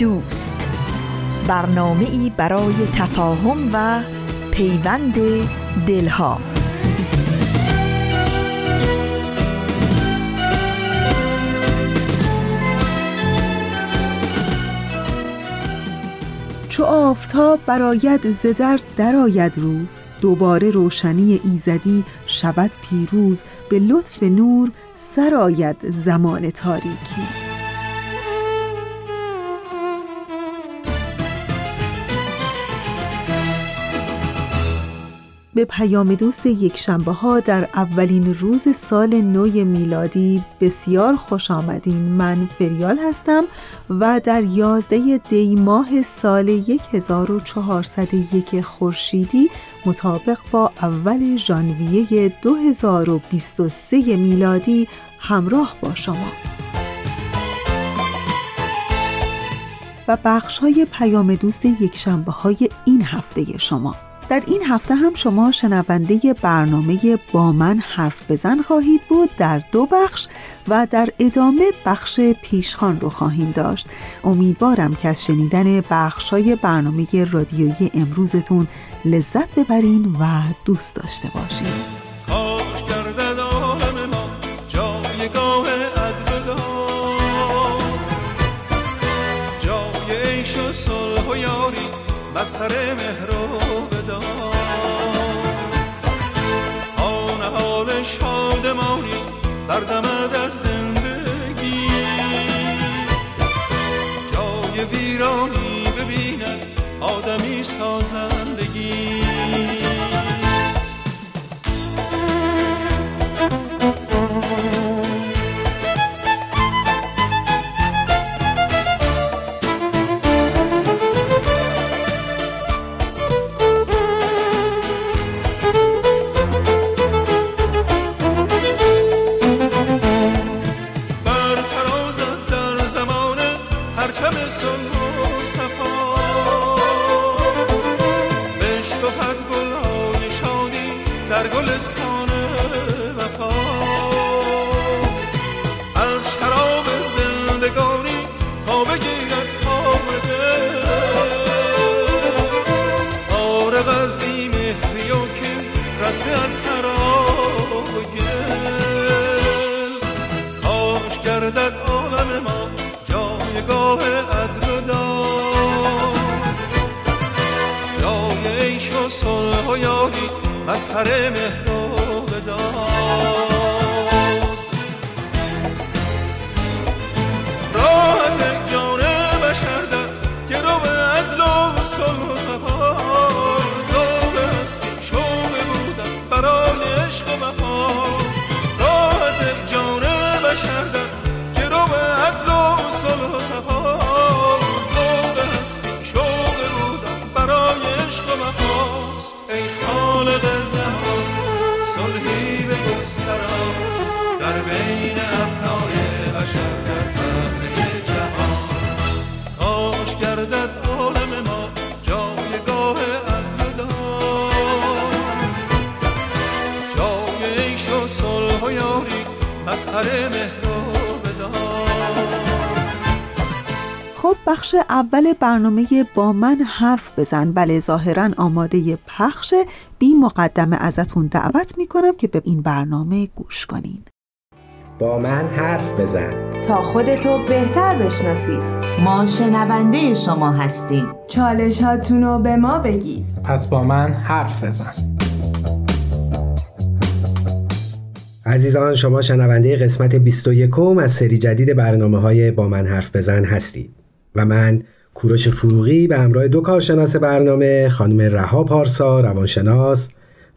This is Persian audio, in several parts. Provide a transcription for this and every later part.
دوست. برنامه ای برای تفاهم و پیوند دلها. چو آفتاب براید ز در درآید روز دوباره روشنی ایزدی شود پیروز به لطف نور سرآید زمان تاریکی. به پیام دوست یک شنبه ها در اولین روز سال نو میلادی بسیار خوش آمدین. من فریال هستم و در یازده دی ماه سال 1401 خورشیدی مطابق با اول ژانویه 2023 میلادی همراه با شما. و بخش های پیام دوست یک شنبه های این هفته شما. در این هفته هم شما شنونده برنامه با من حرف بزن خواهید بود در دو بخش و در ادامه بخش پیشخان رو خواهیم داشت. امیدوارم که از شنیدن های برنامه رادیویی امروزتون لذت ببرین و دوست داشته باشین. yarimi خب بخش اول برنامه با من حرف بزن. بله ظاهرا آماده پخش. بی مقدمه ازتون دعوت می‌کنم که به این برنامه گوش کنین. با من حرف بزن. تا خودتو بهتر بشناسید. ما شنونده شما هستیم. چالش رو به ما بگید. پس با من حرف بزن. عزیزان شما شنونده قسمت 21 از سری جدید برنامه های با من حرف بزن هستید و من کوروش فروغی به همراه دو کارشناس برنامه خانم رها پارسا روانشناس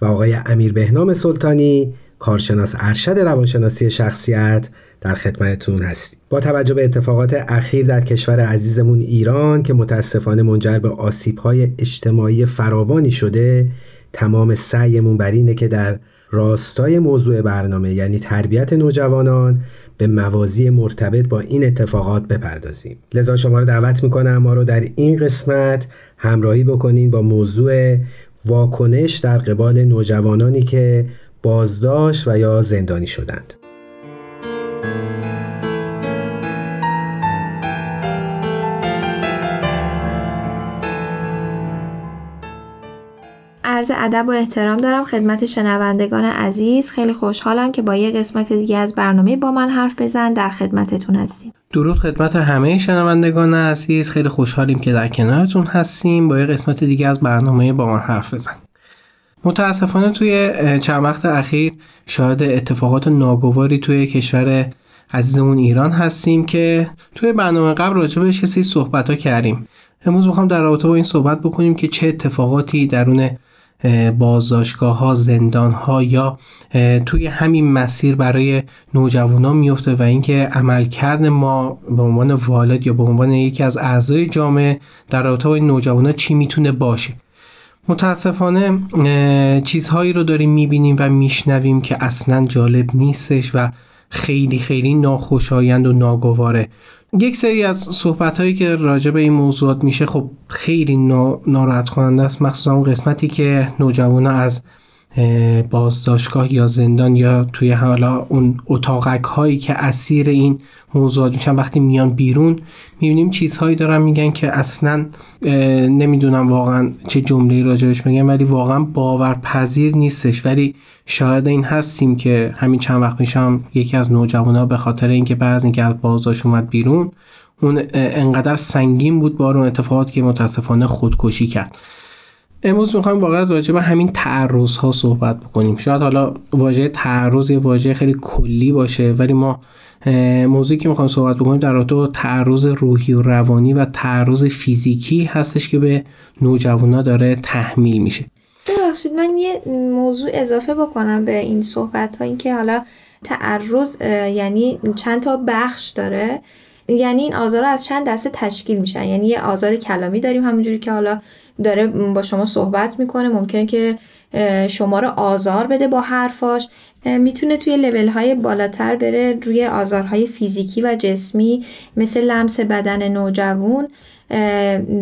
و آقای امیر بهنام سلطانی کارشناس ارشد روانشناسی شخصیت در خدمتتون هستیم. با توجه به اتفاقات اخیر در کشور عزیزمون ایران که متاسفانه منجر به آسیب‌های اجتماعی فراوانی شده تمام سعیمون بر اینه که در راستای موضوع برنامه یعنی تربیت نوجوانان به موازی مرتبط با این اتفاقات بپردازیم. لذا شما رو دعوت می‌کنم ما رو در این قسمت همراهی بکنین با موضوع واکنش در قبال نوجوانانی که بازداشت و یا زندانی شدند. عرض ادب و احترام دارم خدمت شنوندگان عزیز. خیلی خوشحالم که با یه قسمت دیگه از برنامه با من حرف بزن. در خدمتتون هستیم. درود خدمت همه شنوندگان عزیز. خیلی خوشحالیم که در کنارتون هستیم. با یه قسمت دیگه از برنامه با من حرف بزن. متاسفانه توی چند وقت اخیر شاهد اتفاقات ناگواری توی کشور عزیزمون ایران هستیم که توی برنامه قبل راجع بهش کسی صحبت ها کردیم. امروز می‌خوام در رابطه با این صحبت بکنیم که چه اتفاقاتی درون بازداشتگاه ها زندان ها یا توی همین مسیر برای نوجوانا میفته و اینکه عملکرد ما به عنوان والد یا به عنوان یکی از اعضای جامعه در رابطه با این نوجوانا چی می‌تونه باشه. متاسفانه چیزهایی رو داریم می‌بینیم و میشنویم که اصلا جالب نیستش و خیلی خیلی ناخوشایند و ناگواره. یک سری از صحبت هایی که راجع به این موضوعات میشه خب خیلی ناراحت کننده است. مخصوصا اون قسمتی که نوجوانا از بازداشتگاه یا زندان یا توی حالا اون اتاقک هایی که اسیر این موضوعات میشن وقتی میان بیرون می‌بینیم چیزهایی دارن میگن که اصلا نمی‌دونم واقعا چه جمله راجعش بگم ولی واقعا باورپذیر نیستش. ولی شاهد این هستیم که همین چند وقت میشم یکی از نوجوانا به خاطر اینکه بعضی که از بازداشت اومد بیرون اون انقدر سنگین بود با اون اتفاقات که متاسفانه خودکشی کرد. امروز می‌خوایم واقعا راجع به همین تعرض ها صحبت بکنیم. شاید حالا واژه تعرض یه واژه خیلی کلی باشه ولی ما موضوعی که می‌خوایم صحبت بکنیم در رابطه با تعرض روحی و روانی و تعرض فیزیکی هستش که به نوجوانا داره تحمیل میشه. ببخشید من یه موضوع اضافه بکنم به این صحبت ها این که حالا تعرض یعنی چند تا بخش داره. یعنی این آزار از چند دسته تشکیل میشن. یعنی یه آزار کلامی داریم همونجوری که حالا داره با شما صحبت می‌کنه ممکنه که شما رو آزار بده با حرفاش. می‌تونه توی لول های بالاتر بره روی آزارهای فیزیکی و جسمی مثل لمس بدن نوجوان.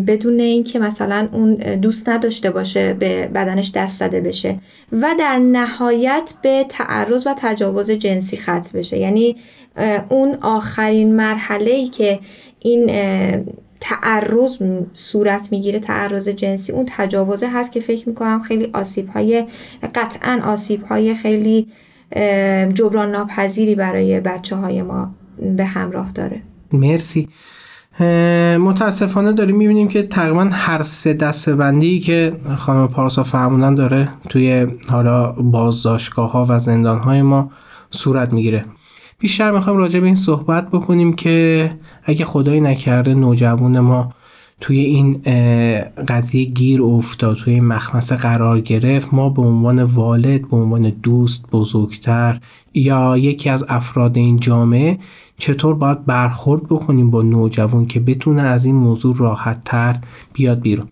بدون اینکه مثلا اون دوست نداشته باشه به بدنش دست زده بشه. و در نهایت به تعرض و تجاوز جنسی ختم بشه. یعنی اون آخرین مرحله ای که این تعرض صورت می‌گیره تعرض جنسی. اون تجاوزه هست که فکر می‌کنم خیلی آسیب های قطعا آسیب های خیلی جبران ناپذیری برای بچه های ما به همراه داره. مرسی. متاسفانه داریم می‌بینیم که تقریبا هر سه دسته بندی که خانم پارسا فرمودن داره توی حالا بازداشتگاه ها و زندان های ما صورت می‌گیره. بیشتر می‌خوایم راجع به این صحبت بکنیم که اگه خدایی نکرده نوجوان ما توی این قضیه گیر افتاد توی این مخمسه قرار گرفت ما به عنوان والد به عنوان دوست بزرگتر یا یکی از افراد این جامعه چطور باید برخورد بکنیم با نوجوان که بتونه از این موضوع راحت تر بیاد بیرون؟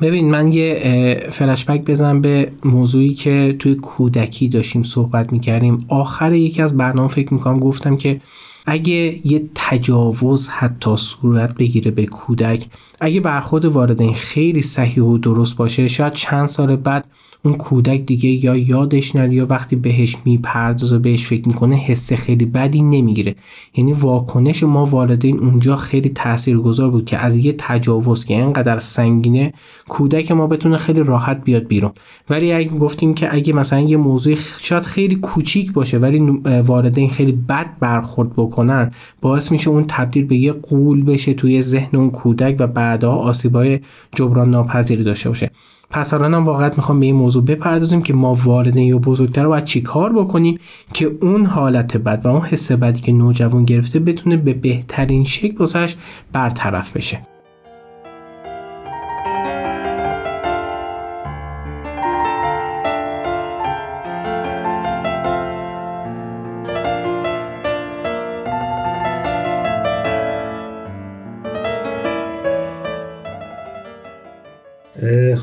ببین من یه فلشبک بزنم به موضوعی که توی کودکی داشتیم صحبت می‌کردیم. آخر یکی از برنامه فکر می‌کنم گفتم که اگه یه تجاوز حتی صورت بگیره به کودک اگه برخورد والدین خیلی صحیح و درست باشه شاید چند سال بعد اون کودک دیگه یا یادش نره یا وقتی بهش می‌پردازه بهش فکر می‌کنه حس خیلی بدی نمی‌گیره. یعنی واکنش ما والدین اونجا خیلی تاثیرگذار بود که از یه تجاوز که اینقدر سنگینه کودک ما بتونه خیلی راحت بیاد بیرون. ولی اگه گفتیم که اگه مثلا یه موضوع شاید خیلی کوچیک باشه ولی والدین خیلی بد برخورد بکنن باعث میشه اون تبدیل به یه قول بشه توی ذهن اون کودک و بعدها آسیبای جبران ناپذیری داشته باشه. پس الان هم واقعا می‌خوام به این موضوع بپردازیم که ما والدین یا بزرگتر رو باید چی کار بکنیم که اون حالت بد و اون حس بدی که نوجوان گرفته بتونه به بهترین شکل واسش برطرف بشه.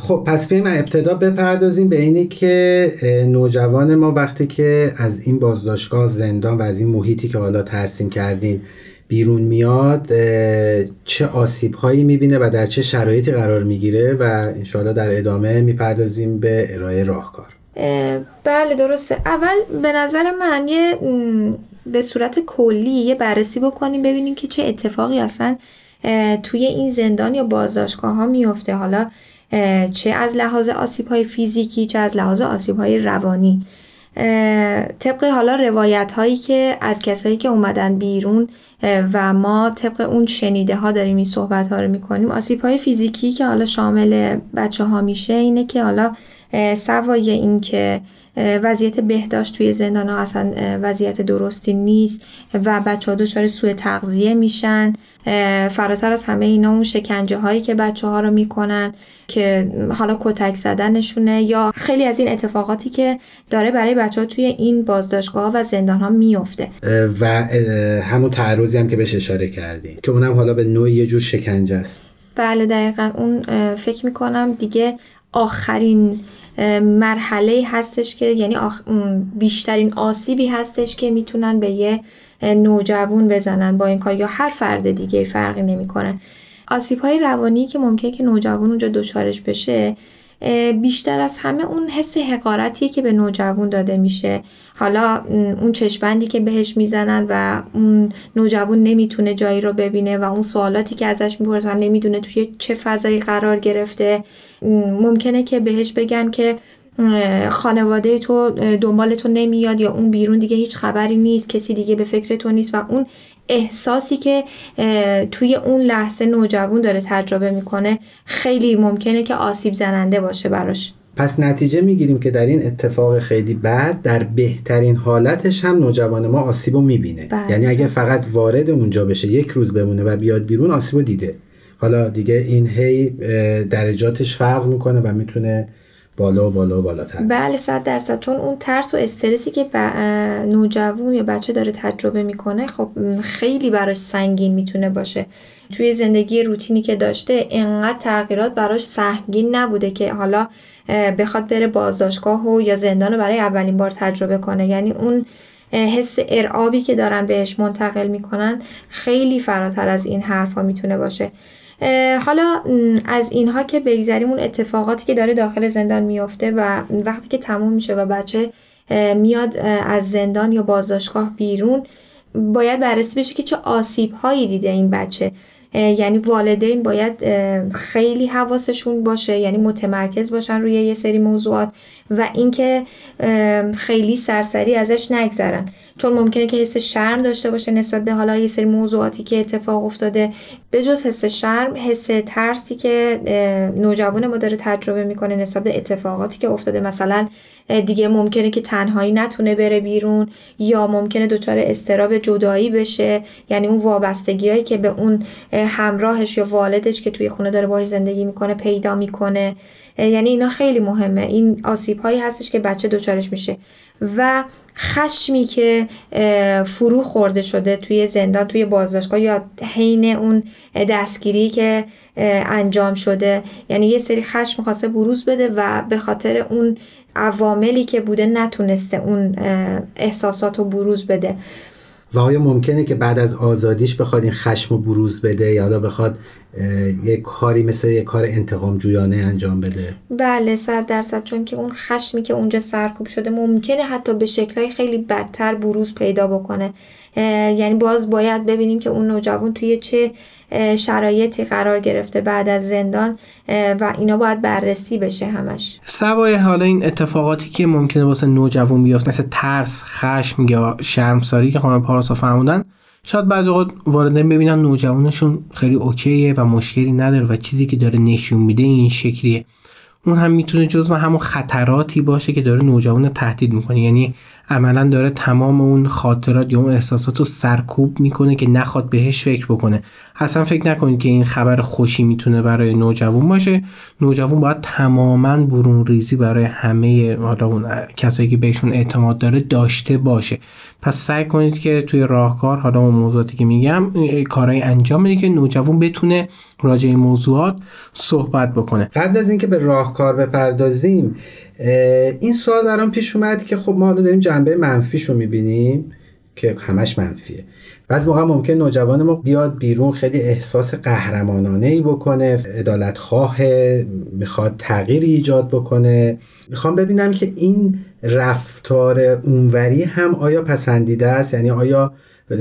خب پس بیایم ابتدا بپردازیم به اینی که نوجوان ما وقتی که از این بازداشتگاه زندان و از این محیطی که حالا ترسیم کردیم بیرون میاد چه آسیب هایی می‌بینه و در چه شرایطی قرار می‌گیره و انشاءالله در ادامه می‌پردازیم به ارائه راهکار. بله درسته. اول به نظر من یه به صورت کلی یه بررسی بکنیم ببینیم که چه اتفاقی اصلا توی این زندان یا بازداشتگاه ها میفته حالا چه از لحاظ آسیب های فیزیکی چه از لحاظ آسیب های روانی طبق حالا روایت هایی که از کسایی که اومدن بیرون و ما طبق اون شنیده ها داریم این صحبت ها رو می‌کنیم آسیب های فیزیکی که حالا شامل بچه ها میشه اینه که حالا سوای این که وضعیت بهداشت توی زندان ها اصلا وضعیت درستی نیست و بچه ها دچار سوء تغذیه میشن. فراتر از همه اینا اون شکنجه هایی که بچه ها رو می‌کنن که حالا کتک زدنشونه یا خیلی از این اتفاقاتی که داره برای بچه ها توی این بازداشتگاه و زندان ها میفته و همون تعرضی هم که بهش اشاره کردی که اونم حالا به نوعی یه جور شکنجه است. بله دقیقا. اون فکر می‌کنم دیگه آخرین مرحله هستش که یعنی بیشترین آسیبی هستش که می‌تونن به یه نوجوان بزنن با این کار یا هر فرد دیگه فرقی نمی‌کنه. آسیب های روانی که ممکنه که نوجوان اونجا دچارش بشه بیشتر از همه اون حس حقارتیه که به نوجوان داده میشه. حالا اون چشمندی که بهش می‌زنن و اون نوجوان نمی‌تونه جایی رو ببینه و اون سوالاتی که ازش می‌پرسن نمی‌دونه توی چه فضایی قرار گرفته. ممکنه که بهش بگن که خانواده تو دنبال تو نمیاد یا اون بیرون دیگه هیچ خبری نیست کسی دیگه به فکر تو نیست و اون احساسی که توی اون لحظه نوجوان داره تجربه می‌کنه خیلی ممکنه که آسیب زننده باشه براش. پس نتیجه می‌گیریم که در این اتفاق خیلی بعد در بهترین حالتش هم نوجوان ما آسیب رو می‌بینه. بله، یعنی اگه فقط وارد اونجا بشه یک روز بمونه و بیاد بیرون آسیب رو دیده. حالا دیگه این هی درجاتش فرق می‌کنه و می‌تونه بالا و بالا و بالاتر. بله صد درصد. چون اون ترس و استرسی که نوجوان یا بچه داره تجربه می‌کنه خب خیلی براش سنگین می‌تونه باشه. توی زندگی روتینی که داشته انقدر تغییرات براش سهمگین نبوده که حالا بخواد بره بازداشتگاه و یا زندان رو برای اولین بار تجربه کنه. یعنی اون حس ارعابی که دارن بهش منتقل می‌کنن خیلی فراتر از این حرفها می‌تونه باشه. حالا از اینها که بگذریم اون اتفاقاتی که داره داخل زندان میافته و وقتی که تموم میشه و بچه میاد از زندان یا بازداشتگاه بیرون باید بررسی بشه که چه آسیب هایی دیده این بچه. یعنی والدین باید خیلی حواسشون باشه یعنی متمرکز باشن روی یه سری موضوعات و اینکه خیلی سرسری ازش نگذرن. چون ممکنه که حس شرم داشته باشه نسبت به حالا یه سری موضوعاتی که اتفاق افتاده. به جز حس شرم حس ترسی که نوجوان ما داره تجربه می‌کنه نسبت به اتفاقاتی که افتاده. مثلا دیگه ممکنه که تنهایی نتونه بره بیرون یا ممکنه دچار استراب جدایی بشه. یعنی اون وابستگی هایی که به اون همراهش یا والدش که توی خونه داره باهاش زندگی می‌کنه پیدا می‌کنه. یعنی اینا خیلی مهمه. این آسیب هایی هستش که بچه دچارش میشه. و خشمی که فرو خورده شده توی زندان توی بازداشتگاه یا حین اون دستگیری که انجام شده. یعنی یه سری خشم خواسته بروز بده و به خاطر اون عواملی که بوده نتونسته اون احساسات رو بروز بده. و آیا ممکنه که بعد از آزادیش بخواد این خشم رو بروز بده؟ یا بخواد یک کاری مثل یک کار انتقام جویانه انجام بده. بله صد درصد. چون که اون خشمی که اونجا سرکوب شده ممکنه حتی به شکلهای خیلی بدتر بروز پیدا بکنه. یعنی باز باید ببینیم که اون نوجوان توی چه شرایطی قرار گرفته بعد از زندان و اینا باید بررسی بشه همش. سوای حالا این اتفاقاتی که ممکنه واسه نوجوان بیفته مثل ترس خشم یا شرمساری که خانم پارسا فرمودن شاید بعضی اوقات واردن ببینن نوجوانشون خیلی اوکیه و مشکلی نداره و چیزی که داره نشون میده این شکلیه. اون هم می‌تونه جزو همون خطراتی باشه که داره نوجوان تهدید می‌کنه. یعنی عملا داره تمام اون خاطرات یا اون احساسات رو سرکوب می‌کنه که نخواد بهش فکر بکنه. اصلا فکر نکنید که این خبر خوشی می‌تونه برای نوجوان باشه. نوجوان باید تماما برون ریزی برای همه حالا اون کسایی که بهشون اعتماد داره داشته باشه. پس سعی کنید که توی راهکار حالا اون موضوعاتی که میگم کارهای انجام بدید که نوجوان بتونه راجع این موضوعات صحبت بکنه. قبل از اینکه به راهکار بپردازیم این سوال برام پیش اومد که خب ما حالا داریم جنبه منفیش رو می‌بینیم که همش منفیه. بعض موقع ممکن نوجوان ما بیاد بیرون خیلی احساس قهرمانانه ای بکنه عدالت خواه می‌خواد تغییری ایجاد بکنه. می‌خوام ببینم که این رفتار اونوری هم آیا پسندیده است؟ یعنی آیا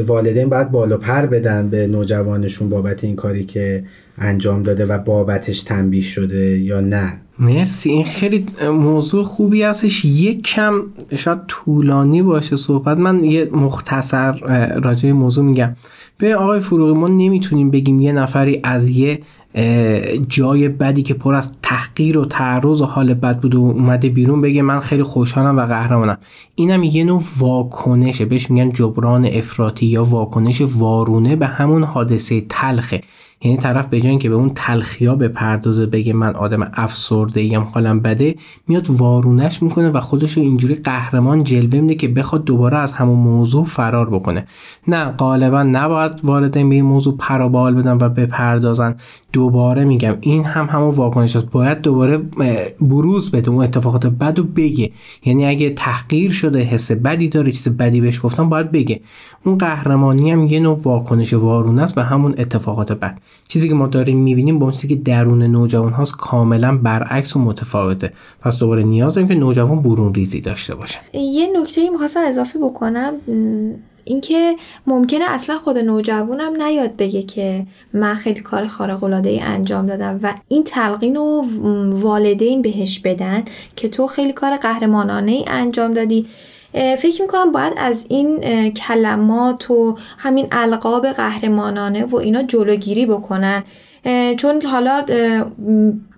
والدین باید بالا پر بدن به نوجوانشون بابت این کاری که انجام داده و بابتش تنبیه شده یا نه؟ مرسی. این خیلی موضوع خوبی هستش. یک کم شاید طولانی باشه صحبت. من یه مختصر راجع موضوع میگم. به آقای فروغی ما نمی‌تونیم بگیم یه نفری از یه جای بدی که پر از تحقیر و تعرض و حال بد بود و اومده بیرون بگه من خیلی خوشحالم و قهرمانم. اینم یه نوع واکنشه. بهش میگن جبران افراطی یا واکنش وارونه به همون حادثه تلخه. یعنی طرف به جای که به اون تلخیا به پردازه بگه من آدم افسرده ایم حالم بده میاد وارونش می‌کنه و خودش رو اینجوری قهرمان جلوه میده که بخواد دوباره از همون موضوع فرار بکنه. نه غالبا نباید والدین به این موضوع پرابال بدن و بپردازن. دوباره میگم این هم همون واکنش است. باید دوباره بروز بده اون اتفاقات بد و بگه. یعنی اگه تحقیر شده حس بدی داره چیز بدی بهش گفتن باید بگه. اون قهرمانی هم یه نوع واکنش وارونه است به همون اتفاقات بد. چیزی که ما داریم می‌بینیم با چیزی که درون نوجوان هاست کاملا برعکس و متفاوته. پس دوباره نیاز داریم که نوجوان برون ریزی داشته باشه. یه نکته ای می‌خواستم اضافه بکنم اینکه ممکنه اصلا خود نوجوانم نیاد بگه که من خیلی کار خارق العاده ای انجام دادم و این تلقین و والدین بهش بدن که تو خیلی کار قهرمانانه ای انجام دادی. فکر می‌کنم باید از این کلمات و همین القاب قهرمانانه و اینا جلوگیری بکنن. چون حالا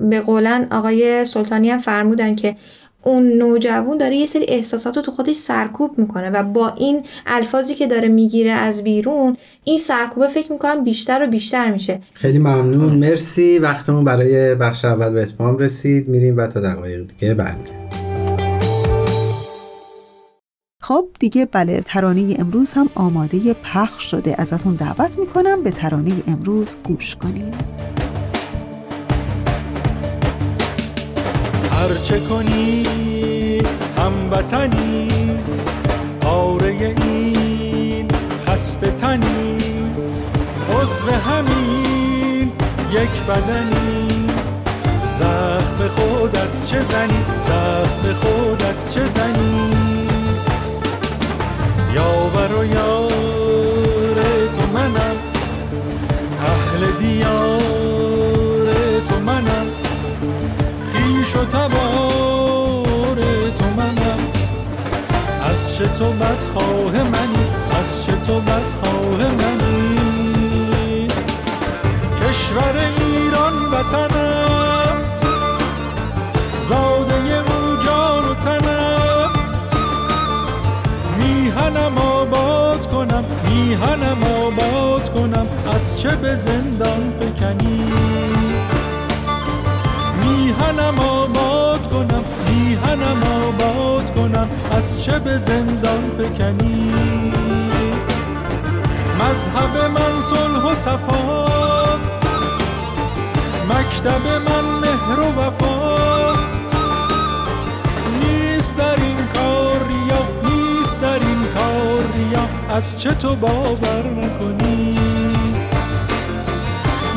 به قولن آقای سلطانی هم فرمودن که اون نوجوان داره یه سری احساسات رو تو خودش سرکوب می‌کنه و با این الفاظی که داره می‌گیره از بیرون این سرکوبه فکر می‌کنم بیشتر و بیشتر میشه. خیلی ممنون. مرسی. وقتمون برای بخش اول به اتمام رسید. میریم و تا دقایق دیگه برمیگردیم. خب دیگه بله ترانه امروز هم آماده پخش شده. ازتون دعوت می‌کنم به ترانه امروز گوش کنیم هرچه کنی هموطنی پاره این خسته تنی عضو همین یک بدنی. زخم خود از چه زنی؟ زخم خود از چه زنی؟ یاور و یار تو منم. اهل دیار تو منم. خیش و تبار تو منم. از چه تو بدخواه منی؟ از چه تو بدخواه منی؟ کشور ایران وطنم. زاده میهنم آباد کنم از چه به زندان فکنی؟ میهنم آباد کنم میهنم آباد کنم از چه به زندان فکنی؟ مذهب من صلح و صفا مکتب من مهر و وفا. از چه تو باور نکنی؟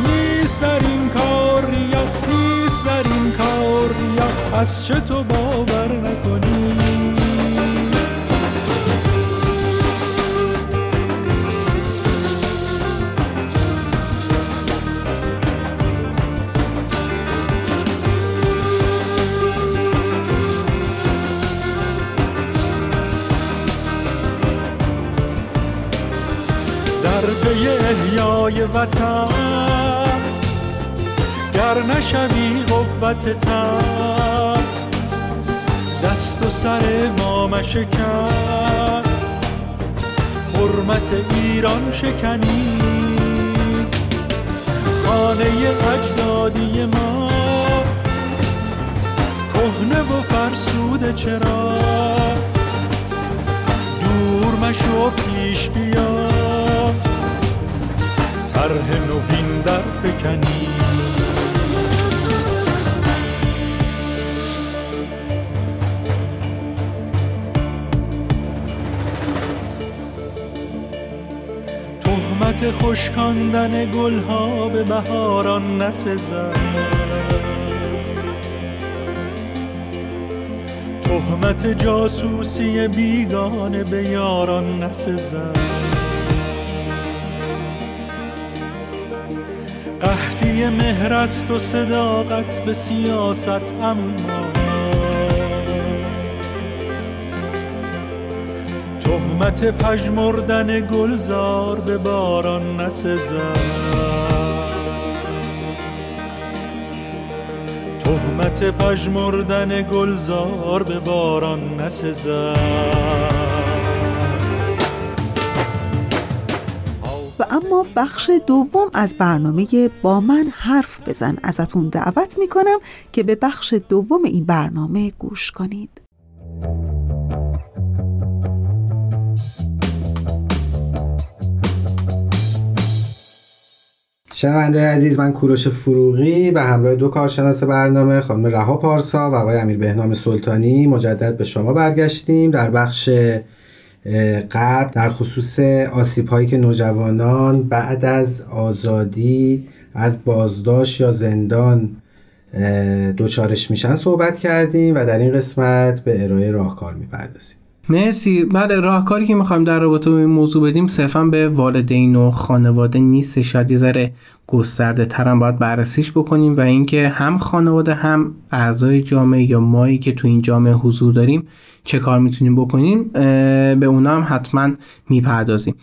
نیست در این کار ریا نیست در این کار ریا از چه تو باور نکنی؟ احیای وطن. گر نشوی قوت تن. دست و سر ما مشکن. حرمت ایران شکنی. خانه اجدادی ما. کهنه و فرسوده چرا؟ دور مشو پیش بیا. طرح نوین در فکنی. تهمت خشکاندن گلها به بهاران نسزد. تهمت جاسوسی بیگانه به یاران نسزد. قحطی مهر است و صداقت به سیاست اما تهمت پژمردن گلزار به باران نسزد. تهمت پژمردن گلزار به باران نسزد. بخش دوم از برنامه با من حرف بزن. ازتون دعوت می‌کنم که به بخش دوم این برنامه گوش کنید. شنونده عزیز من کوروش فروغی به همراه دو کارشناس برنامه خانم رها پارسا و آقای امیر بهنام سلطانی مجدد به شما برگشتیم. در بخش قبل در خصوص آسیب هایی که نوجوانان بعد از آزادی از بازداشت یا زندان دوچارش میشن صحبت کردیم و در این قسمت به ارائه راهکار می‌پردازیم. مرسی. بعد راهکاری که می‌خوایم در رابطه با این موضوع بدیم صرفا به والدین و خانواده نیست. شاید یه ذره گسترده ترم باید بررسیش بکنیم و اینکه هم خانواده هم اعضای جامعه یا مایی که تو این جامعه حضور داریم چه کار می‌تونیم بکنیم به اونا هم حتما می‌پردازیم.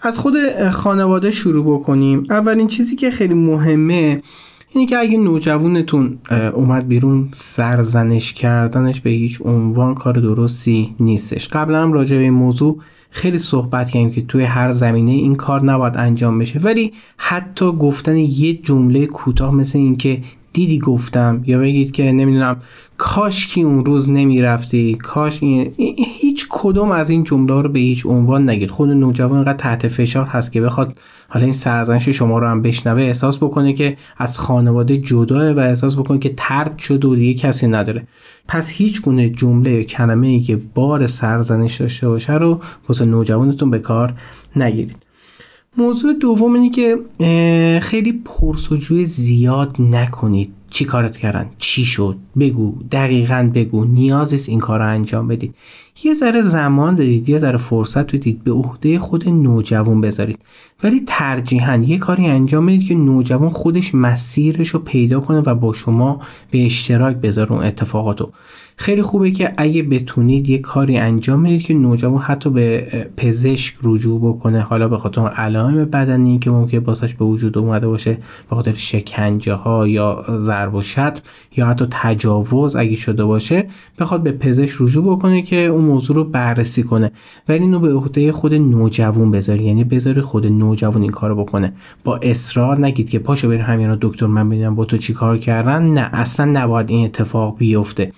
از خود خانواده شروع بکنیم. اولین چیزی که خیلی مهمه اینه که اگه نوجوانتون اومد بیرون سرزنش کردنش به هیچ عنوان کار درستی نیستش. قبلا هم راجع به این موضوع خیلی صحبت کردیم که توی هر زمینه این کار نباید انجام بشه. ولی حتی گفتن یه جمله کوتاه مثل اینکه دیدی گفتم. یا بگید که نمی‌دونم کاش کی اون روز نمی‌رفتی. کاش این هیچ کدوم از این جمله رو به هیچ عنوان نگید. خود نوجوان انقدر تحت فشار هست که بخواد حالا این سرزنش شما رو هم بشنوه احساس بکنه که از خانواده جداه و احساس بکنه که ترد شد و دیگه کسی نداره. پس هیچ گونه جمله یا کلمه ای که بار سرزنش داشته باشه رو واسه نوجوانتون به کار نگیرید. موضوع دوم اینه که خیلی پرسجوی زیاد نکنید چی کارت کردن چی شد بگو دقیقا بگو نیاز این کار رو انجام بدید. یه ذره زمان بدید یه ذره فرصت بدید به عهده خود نوجوان بذارید. ولی ترجیحاً یه کاری انجام بدید که نوجوان خودش مسیرش رو پیدا کنه و با شما به اشتراک بذاره اون اتفاقاتو. خیلی خوبه که اگه بتونید یه کاری انجام بدید که نوجوان حتی به پزشک رجوع بکنه. حالا به خاطر علائم بدنی که ممکن باسش به وجود اومده باشه به خاطر شکنجه ها یا ضرب و شتم یا حتی تجاوز اگه شده باشه بخواد به پزشک رجوع بکنه که اون موضوع رو بررسی کنه. ولی اینو به عهده خود نوجوان بذاری. یعنی بذاری خود نوجوان این کارو بکنه. با اصرار نگید که پاشو بریم همین دکتر من ببینم با تو چیکار کردن. نه اصلا نباید این اتفاق بیفته.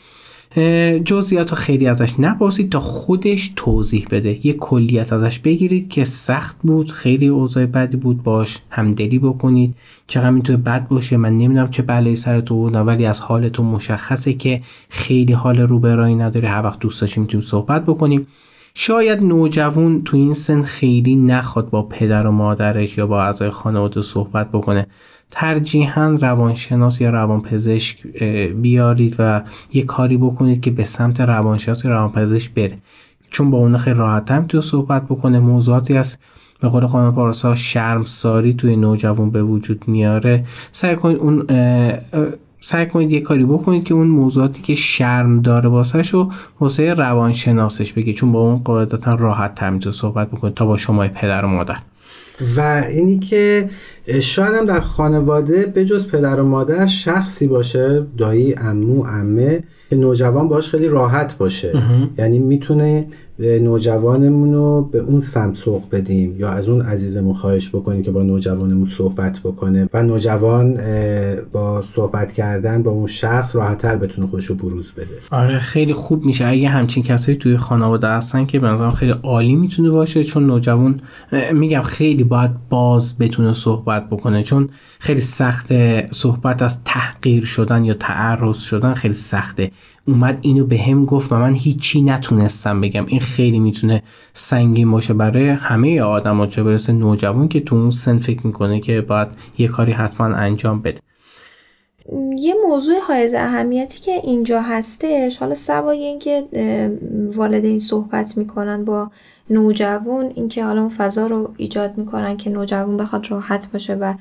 جزئیات خیلی ازش نپرسید تا خودش توضیح بده. یه کلیت ازش بگیرید که سخت بود خیلی اوضاع بدی بود باش همدلی بکنید. چقدر می‌تونه بد باشه؟ من نمی‌دونم چه بلایی سر تو بود ولی از حالتون مشخصه که خیلی حال روبرایی نداره. هر وقت دوست داشتیم می‌تونیم صحبت بکنیم. شاید نوجوان تو این سن خیلی نخواد با پدر و مادرش یا با اعضای خانواده صحبت بکنه. ترجیحاً روانشناس یا روانپزشک بیارید و یه کاری بکنید که به سمت روانشناس یا روانپزشک بره. چون با اون خیلی راحت هم تو صحبت بکنه. موضوعاتی از به قول خانم پارسا شرمساری توی نوجوان به وجود میاره. سعی کنید اون سعی کنید یه کاری بکنید که اون موضوعاتی که شرم داره واسه شو واسه روانشناسش بگید چون با اون قاعدتا راحت می‌تونه صحبت بکنید تا با شما پدر و مادر. و اینی که شاید هم در خانواده به جز پدر و مادر شخصی باشه دایی امو امه که نوجوان باش خیلی راحت باشه. یعنی می‌تونه نوجوانمون رو به اون سمت سوق بدیم یا از اون عزیزمون خواهش بکنیم که با نوجوانمون صحبت بکنه و نوجوان با صحبت کردن با اون شخص راحتتر بتونه خودش رو بروز بده. آره خیلی خوب میشه. اگه همچین کسایی توی خانواده هستن که به خیلی عالی می‌تونه باشه چون نوجوان میگم خیلی باید باز بتونه صحبت بکنه چون خیلی سخت صحبت از تحقیر شدن یا تعرض شدن خیلی سخته. اومد اینو به هم گفت و من هیچی نتونستم بگم. این خیلی می‌تونه سنگین باشه برای همه آدم چه برسه نوجوان که تو اون سن فکر می‌کنه که باید یه کاری حتما انجام بده. یه موضوع حائز اهمیتی که اینجا هستش حالا سوای اینکه والدین صحبت می‌کنن با نوجوان اینکه حالا اون فضا رو ایجاد می‌کنن که نوجوان بخواد راحت باشه و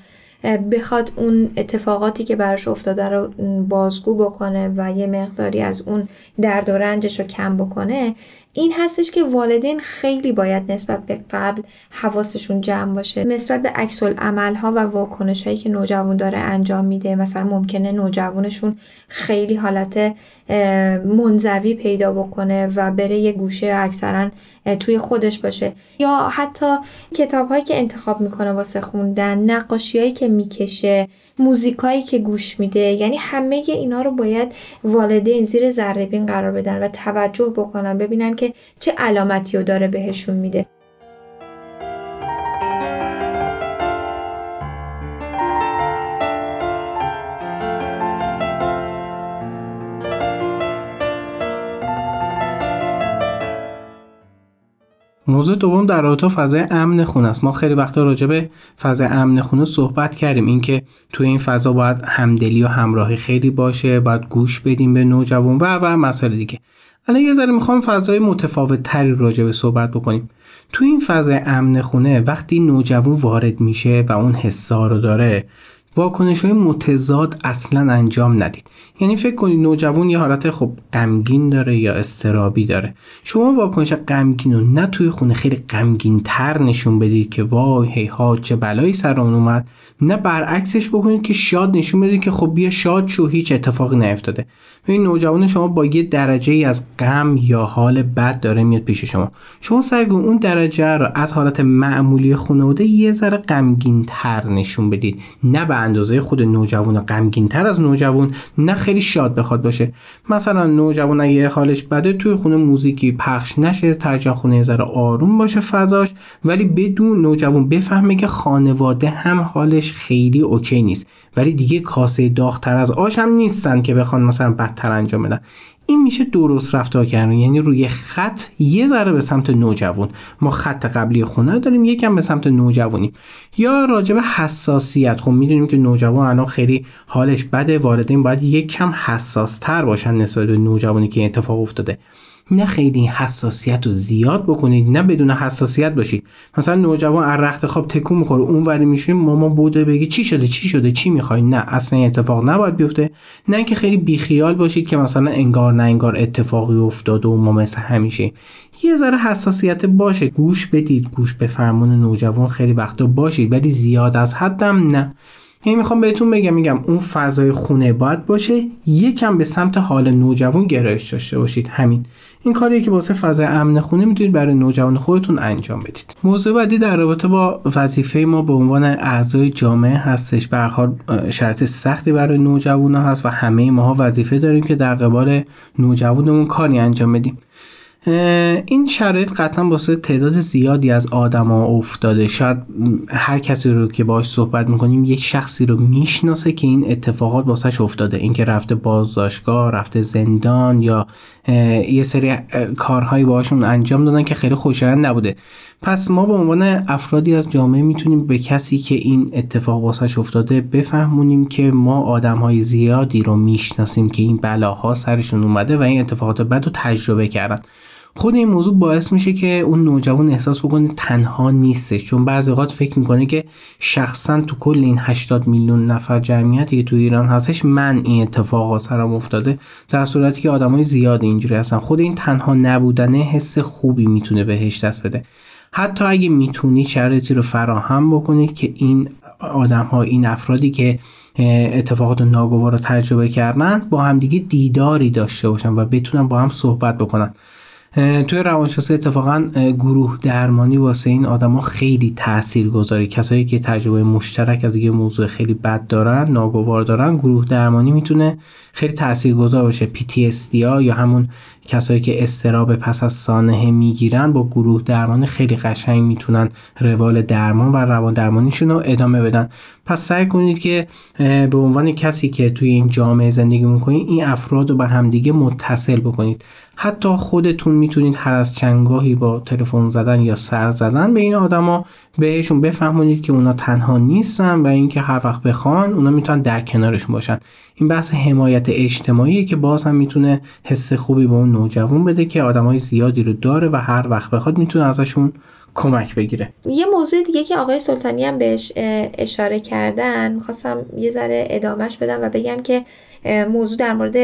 بخواد اون اتفاقاتی که براش افتاده رو بازگو بکنه و یه مقداری از اون درد و رنجش رو کم بکنه این هستش که والدین خیلی باید نسبت به قبل حواسشون جمع باشه. نسبت به عکس عمل ها و واکنش هایی که نوجوان داره انجام میده مثلا ممکنه نوجوانشون خیلی حالت منزوی پیدا بکنه و بره یه گوشه اکثرا توی خودش باشه. یا حتی کتاب هایی که انتخاب می‌کنه واسه خوندن نقاشی هایی که می‌کشه موزیکایی که گوش میده. یعنی همه اینا رو باید والدین زیر ذره قرار بدن و توجه بکنن ببینن که چه علامتی رو داره بهشون میده. موضوع دوم در رابطه فضای امن خونه است. ما خیلی وقتا راجع به فضای امن خونه صحبت کردیم. اینکه توی این فضا باید همدلی و همراهی خیلی باشه باید گوش بدیم به نوجوان و و مسائل دیگه. الان یه ذره می‌خوام فضای متفاوت تری راجع به صحبت بکنیم. تو این فضای امن خونه وقتی نوجوان وارد میشه و اون حسا رو داره واکنش های متضاد اصلا انجام ندید. یعنی فکر کنید نوجوان یه حالت خب غمگین داره یا استرابی داره. شما واکنش غمگین رو نه توی خونه خیلی غمگین تر نشون بدید که وای هی ها چه بلایی سرمون اومد. نه برعکسش بکنید که شاد نشون بدید که خب بیا شاد شو هیچ اتفاقی نیفتاده. این نوجوان شما با یه درجه ای از غم یا حال بد داره میاد پیش شما. شما سعی اون درجه رو از حالت معمولی خانواده یه ذره غمگین تر نشون بدید. نه به اندازه خود نوجوان غمگین تر از نوجوان نه خیلی شاد بخواد باشه. مثلا نوجوان اگه حالش بده توی خونه موزیکی پخش نشه ترجیح خونه یه ذره آروم باشه فضاش. ولی بدون نوجوان بفهمه که خانواده هم حالش خیلی اوکی نیست. ولی دیگه کاسه داغتر از آش هم نیستن که بخوان مثلا بدتر انجام بدن. این میشه درست رفتار کردن. یعنی روی خط یه ذره به سمت نوجوان. ما خط قبلی خونه داریم یکم به سمت نوجوانی یا راجع به حساسیت. خب می‌دونیم که نوجوان الان خیلی حالش بده والدین باید یکم حساس تر باشن نسبت به نوجوانی که اتفاق افتاده. نه خیلی حساسیت رو زیاد بکنید نه بدون حساسیت باشید. مثلا نوجوان از رخت خواب تکون می‌خوره اون وری میشه ماما بوده بگی چی شده چی شده چی می‌خوای؟ نه اصلا اتفاق نباید بیفته. نه اینکه خیلی بیخیال باشید که مثلا انگار نه انگار اتفاقی افتاده و ما مثل همیشه. یه ذره حساسیت باشه. گوش بدید گوش به فرمان نوجوان خیلی وقتا باشید ولی زیاد از حدم نه. یعنی می‌خوام بهتون بگم میگم اون فضای خونه باید باشه یکم به سمت حال نوجوان گرایش داشته باشید. همین. این کاریه که واسه فضای امن خونه می‌تونید برای نوجوان خودتون انجام بدید. موضوع بعدی در رابطه با وظیفه ما به عنوان اعضای جامعه هستش. به حال شرط سختی برای نوجوان هست و همه ماها وظیفه داریم که در قبال نوجوانمون کاری انجام بدیم. این شرایط قطعا واسه تعداد زیادی از آدما افتاده. شاید هر کسی رو که باش صحبت می‌کنیم یک شخصی رو می‌شناسه که این اتفاقات واسش افتاده. اینکه رفته بازداشتگاه رفته زندان یا یه سری کارهایی باشون انجام دادن که خیلی خوشایند نبوده. پس ما به عنوان افرادی از جامعه می‌تونیم به کسی که این اتفاق واسش افتاده بفهمونیم که ما آدم زیادی رو می‌شناسیم که این بلاها سرشون اومده و این اتفاقات بد رو تجربه کردن. خود این موضوع باعث میشه که اون نوجوان احساس بکنه تنها نیستش. چون بعضی اوقات فکر می‌کنه که شخصا تو کل این 80 میلیون نفر جمعیتی که تو ایران هستش من این اتفاقا سرم افتاده در صورتی که آدمای زیاد اینجوری هستن. خود این تنها نبودن حس خوبی می‌تونه بهش دست بده. حتی اگه می‌تونید شرایطی رو فراهم بکنید که این آدم ها این افرادی که اتفاقات ناگوار رو تجربه کردن با همدیگه دیداری داشته باشن و بتونن با هم صحبت بکنن. توی روانشناسی اتفاقا گروه درمانی واسه این آدما خیلی تأثیر گذاری کسایی که تجربه مشترک از یه موضوع خیلی بد دارن ناگوار دارن گروه درمانی می‌تونه خیلی تأثیر گذار باشه PTSD یا همون کسایی که استراب پس از سانحه می‌گیرن با گروه درمانی خیلی قشنگ می‌تونن روال درمان و روان درمانیشون رو ادامه بدن. پس سعی کنید که به عنوان کسی که توی این جامعه زندگی می‌کنید این افراد رو به همدیگه متصل بکنید. حتی خودتون می‌تونید هر از چنگاهی با تلفن زدن یا سر زدن به این آدما بهشون بفهمونید که اونا تنها نیستن و اینکه هر وقت بخوان اونا می‌تونن در کنارشون باشن. این بحث حمایت اجتماعی که باز هم می‌تونه حس خوبی به اون نوجوان بده که آدمای زیادی رو داره و هر وقت بخواد می‌تونه ازشون کمک بگیره. یه موضوع دیگه که آقای سلطانی هم بهش اشاره کردن می‌خواستم یه ذره ادامش بدم و بگم که موضوع در مورد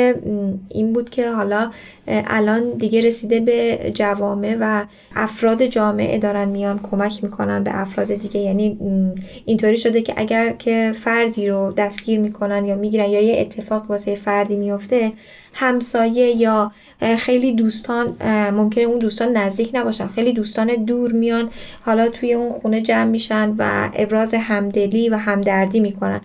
این بود که حالا الان دیگه رسیده به جوامع و افراد جامعه دارن میان کمک می‌کنن به افراد دیگه. یعنی اینطوری شده که اگر که فردی رو دستگیر می‌کنن یا می‌گیرن یا یه اتفاق واسه فردی میفته همسایه یا خیلی دوستان ممکنه اون دوستان نزدیک نباشن. خیلی دوستان دور میان حالا توی اون خونه جمع میشن و ابراز همدلی و همدردی می‌کنن.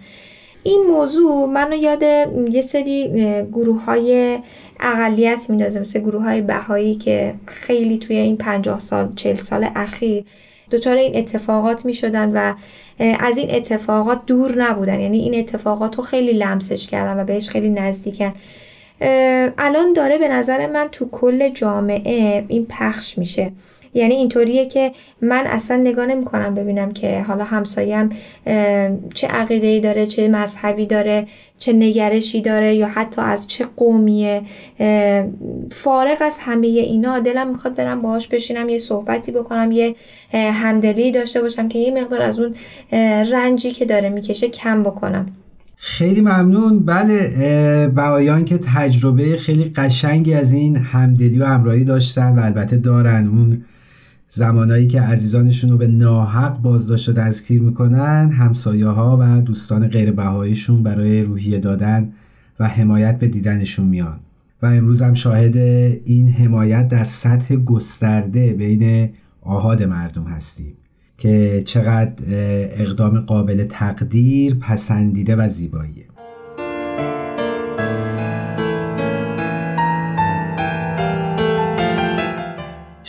این موضوع منو یاد یه سری گروه های اقلیت میندازه مثل گروه های بهایی که خیلی توی این پنجاه سال چل سال اخیر دچار این اتفاقات می شدن و از این اتفاقات دور نبودن. یعنی این اتفاقات رو خیلی لمسش کردن و بهش خیلی نزدیکن. الان داره به نظر من تو کل جامعه این پخش میشه. یعنی اینطوریه که من اصلا نگاه نمی کنم ببینم که حالا همسایم چه عقیده داره چه مذهبی داره چه نگرشی داره یا حتی از چه قومیه. فارغ از همه اینا دلم می‌خواد برم باهاش بشینم یه صحبتی بکنم یه همدلی داشته باشم که یه مقدار از اون رنجی که داره می‌کشه کم بکنم. خیلی ممنون. بله بهایان که تجربه خیلی قشنگی از این همدلی و همراهی داشتن و البته دارن. اون زمانایی که عزیزانشون رو به ناحق بازداشت و دستگیر می‌کنن همسایه ها و دوستان غیر بهاییشون برای روحیه دادن و حمایت به دیدنشون میان. و امروز هم شاهد این حمایت در سطح گسترده بین آحاد مردم هستیم که چقدر اقدام قابل تقدیر پسندیده و زیباییه.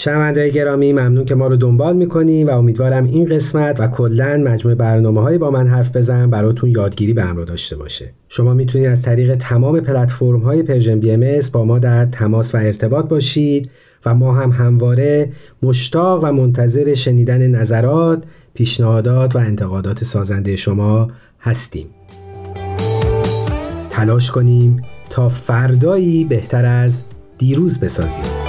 شنوندههای گرامی ممنون که ما رو دنبال می‌کنیم و امیدوارم این قسمت و کلا مجموع برنامه های با من حرف بزن براتون یادگیری به همراه داشته باشه شما می‌تونید از طریق تمام پلتفرم های پرژن بی ام اس با ما در تماس و ارتباط باشید و ما هم همواره مشتاق و منتظر شنیدن نظرات، پیشنهادات و انتقادات سازنده شما هستیم. تلاش کنیم تا فردایی بهتر از دیروز بسازیم.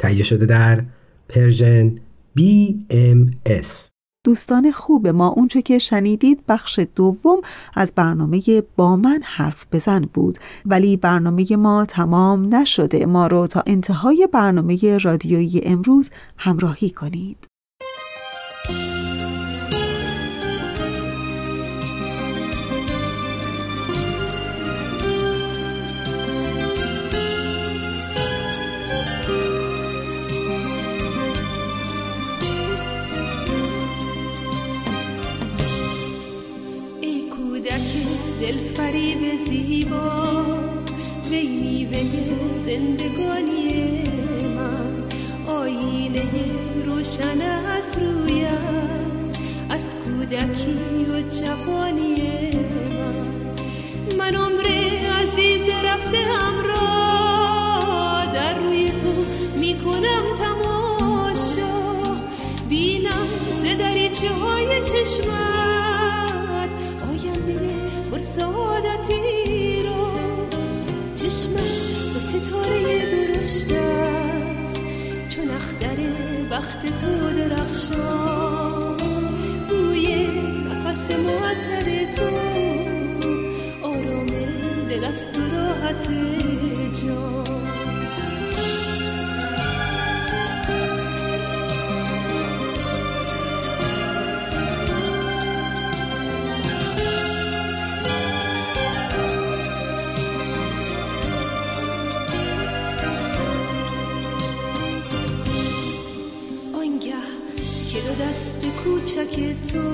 تهیه شده در پرژن BMS دوستان خوب ما اونچه که شنیدید بخش دوم از برنامه با من حرف بزن بود. ولی برنامه ما تمام نشده. ما رو تا انتهای برنامه رادیویی امروز همراهی کنید. زندگانی من. آینه روشن از رویت از کودکی و جوانی من. من عمر عزیز رفته همراه در روی تو می‌کنم تماشا. بینم ز دریچه های چشمت آینده سعادتی. رو چشمت و ستاره درشت است. چون اختر وقت تو درخشان بوی نفس معطر تو آرام دل است و راحت جان. تو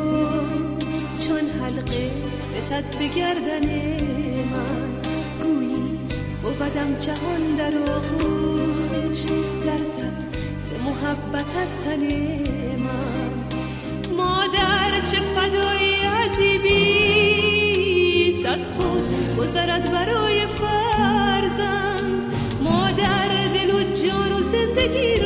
چون حلقه فتد به گردن من گویی بودم جهان در آغوش لرزد ز محبتت تن من. مادر چه فدایی عجیبی از خود گذرد برای فرزند. مادر دل و جان و زندگی را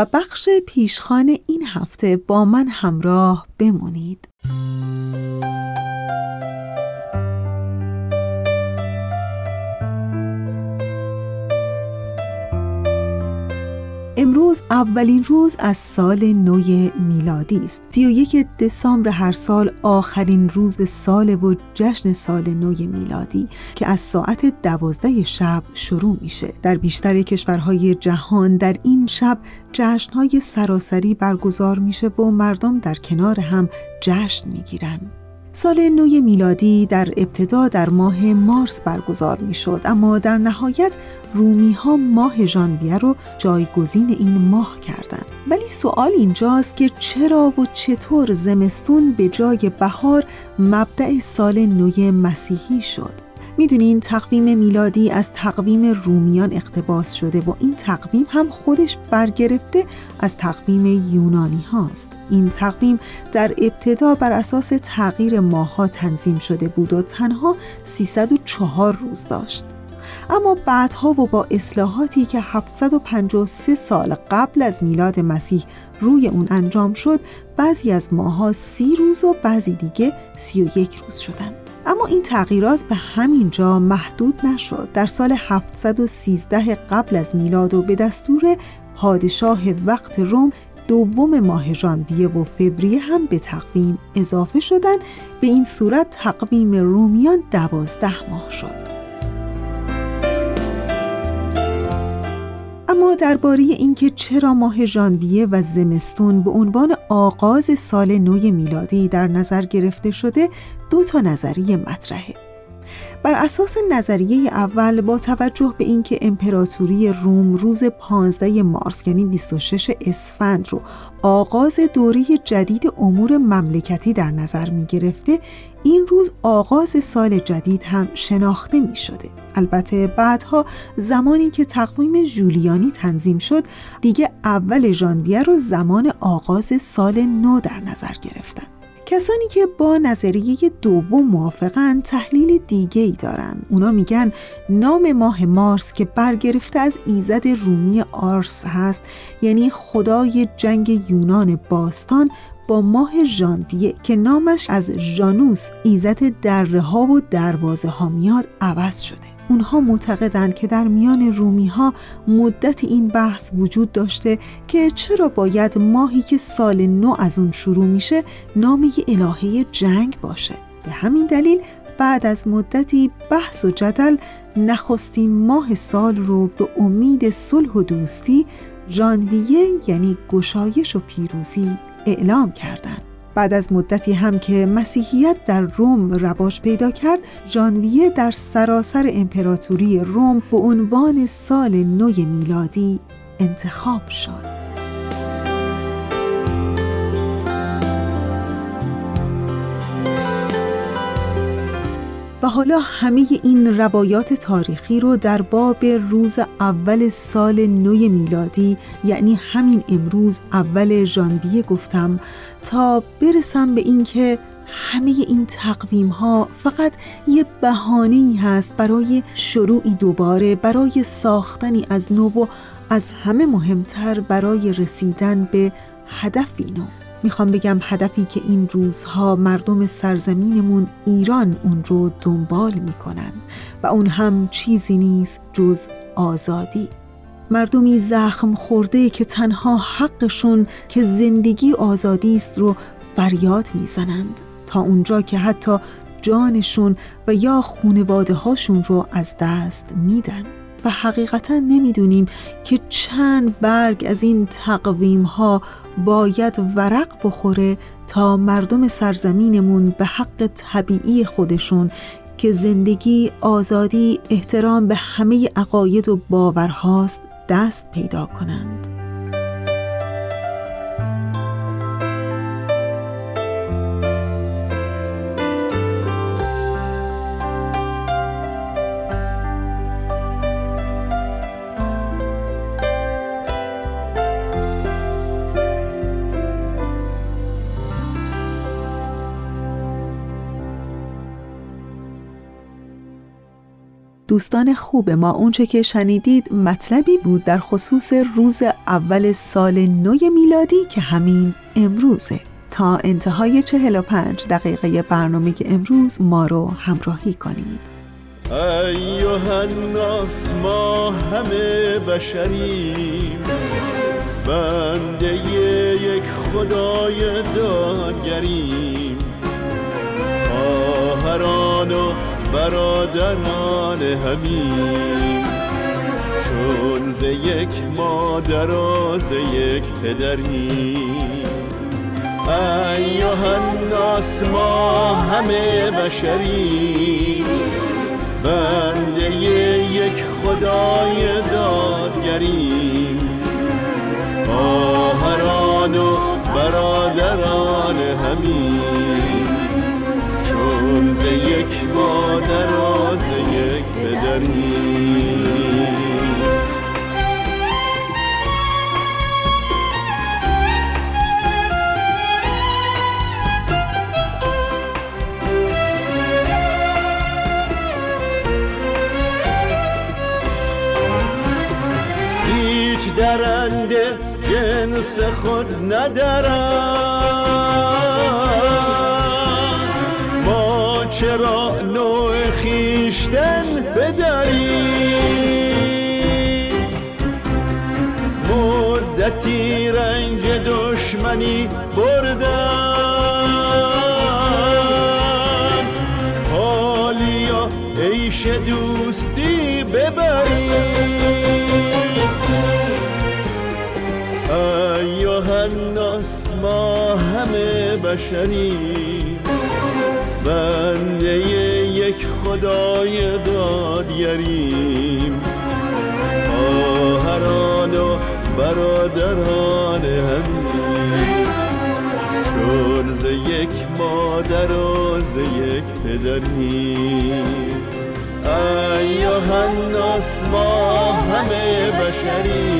و بخش پیشخان این هفته با من همراه بمونید. امروز اولین روز از سال نو میلادی است. 31 دسامبر هر سال آخرین روز سال و جشن سال نو میلادی که از ساعت دوازده شب شروع میشه. در بیشتر کشورهای جهان در این شب جشنهای سراسری برگزار میشه و مردم در کنار هم جشن می‌گیرن. سال نو میلادی در ابتدا در ماه مارس برگزار می شد اما در نهایت رومی ها ماه ژانویه رو جایگزین این ماه کردند. ولی سوال اینجاست که چرا و چطور زمستون به جای بهار مبدع سال نو مسیحی شد؟ می‌دونین تقویم میلادی از تقویم رومیان اقتباس شده و این تقویم هم خودش برگرفته از تقویم یونانی هاست این تقویم در ابتدا بر اساس تغییر ماها تنظیم شده بود و تنها 304 روز داشت اما بعدها و با اصلاحاتی که 753 سال قبل از میلاد مسیح روی اون انجام شد بعضی از ماها سی روز و بعضی دیگه 31 روز شدند. اما این تغییرات به همین جا محدود نشد. در سال 713 قبل از میلاد و به دستور پادشاه وقت روم دوم ماه ژانویه و فوریه هم به تقویم اضافه شدن به این صورت تقویم رومیان دوازده ماه شد. اما درباره اینکه چرا ماه ژانویه و زمستون به عنوان آغاز سال نو میلادی در نظر گرفته شده دو تا نظریه مطرحه. بر اساس نظریه اول با توجه به اینکه امپراتوری روم روز 15 مارس یعنی 26 اسفند رو آغاز دوره جدید امور مملکتی در نظر می گرفته این روز آغاز سال جدید هم شناخته می شده. البته بعدها زمانی که تقویم جولیانی تنظیم شد دیگه اول ژانویه رو زمان آغاز سال نو در نظر گرفتن. کسانی که با نظریه دوم موافقن تحلیل دیگه ای دارن. اونا میگن نام ماه مارس که برگرفته از ایزد رومی آرس هست یعنی خدای جنگ یونان باستان با ماه ژانویه که نامش از ژانوس ایزد دره ها و دروازه ها میاد عوض شده. اونها معتقدند که در میان رومی ها مدت این بحث وجود داشته که چرا باید ماهی که سال نو از اون شروع میشه نام الهه جنگ باشه. به همین دلیل بعد از مدتی بحث و جدل نخستین ماه سال رو به امید صلح و دوستی ژانویه یعنی گشایش و پیروزی اعلام کردند. بعد از مدتی هم که مسیحیت در روم رواج پیدا کرد ژانویه در سراسر امپراتوری روم به عنوان سال نو میلادی انتخاب شد و حالا همه این روایات تاریخی رو در باب روز اول سال نو میلادی یعنی همین امروز اول ژانویه گفتم تا برسم به اینکه همه این تقویم ها فقط یه بهانه هست برای شروعی دوباره برای ساختنی از نو و از همه مهمتر برای رسیدن به هدفی نو می‌خوام بگم هدفی که این روزها مردم سرزمینمون ایران اون رو دنبال می‌کنن و اون هم چیزی نیست جز آزادی. مردمی زخم خورده که تنها حقشون که زندگی آزادی است رو فریاد می‌زنند. تا اونجا که حتی جانشون و یا خونواده هاشون رو از دست میدن. و حقیقتا نمی‌دونیم که چند برگ از این تقویم ها باید ورق بخوره تا مردم سرزمینمون به حق طبیعی خودشون که زندگی، آزادی، احترام به همه عقاید و باورهاست دست پیدا کنند. دوستان خوب ما اونچه که شنیدید مطلبی بود در خصوص روز اول سال نو میلادی که همین امروزه. تا انتهای 45 دقیقه برنامه امروز ما رو همراهی کنید. ایوه الناس ما همه بشریم. بنده یک خدای دادگریم. آهران و برادران همین چون ز یک مادر و ز یک پدریم ایوه الناس ما همه بشریم. بنده یک خدای دادگریم. مادر و ز یک هیچ درنده جنس خود ندارد ما چرا خیشتن بداریم مدتی رنج دشمنی بردم حالیا عیش دوستی ببریم ایوه الناس ما همه بشریم بنده یک خدای دادگریم. آهران و برادران همین. چون ز یک مادر و ز یک پدریم. ایوه الناس ما همه بشریم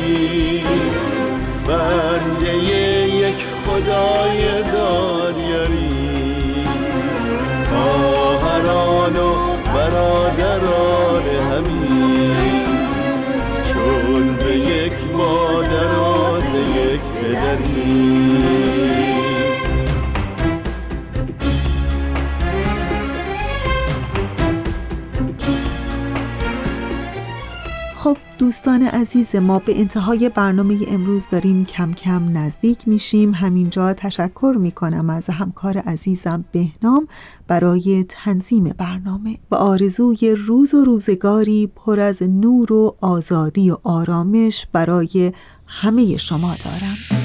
دوستان عزیز ما به انتهای برنامه امروز داریم کم کم نزدیک میشیم. همینجا تشکر می‌کنم از همکار عزیزم بهنام برای تنظیم برنامه و آرزوی روز و روزگاری پر از نور و آزادی و آرامش برای همه شما دارم.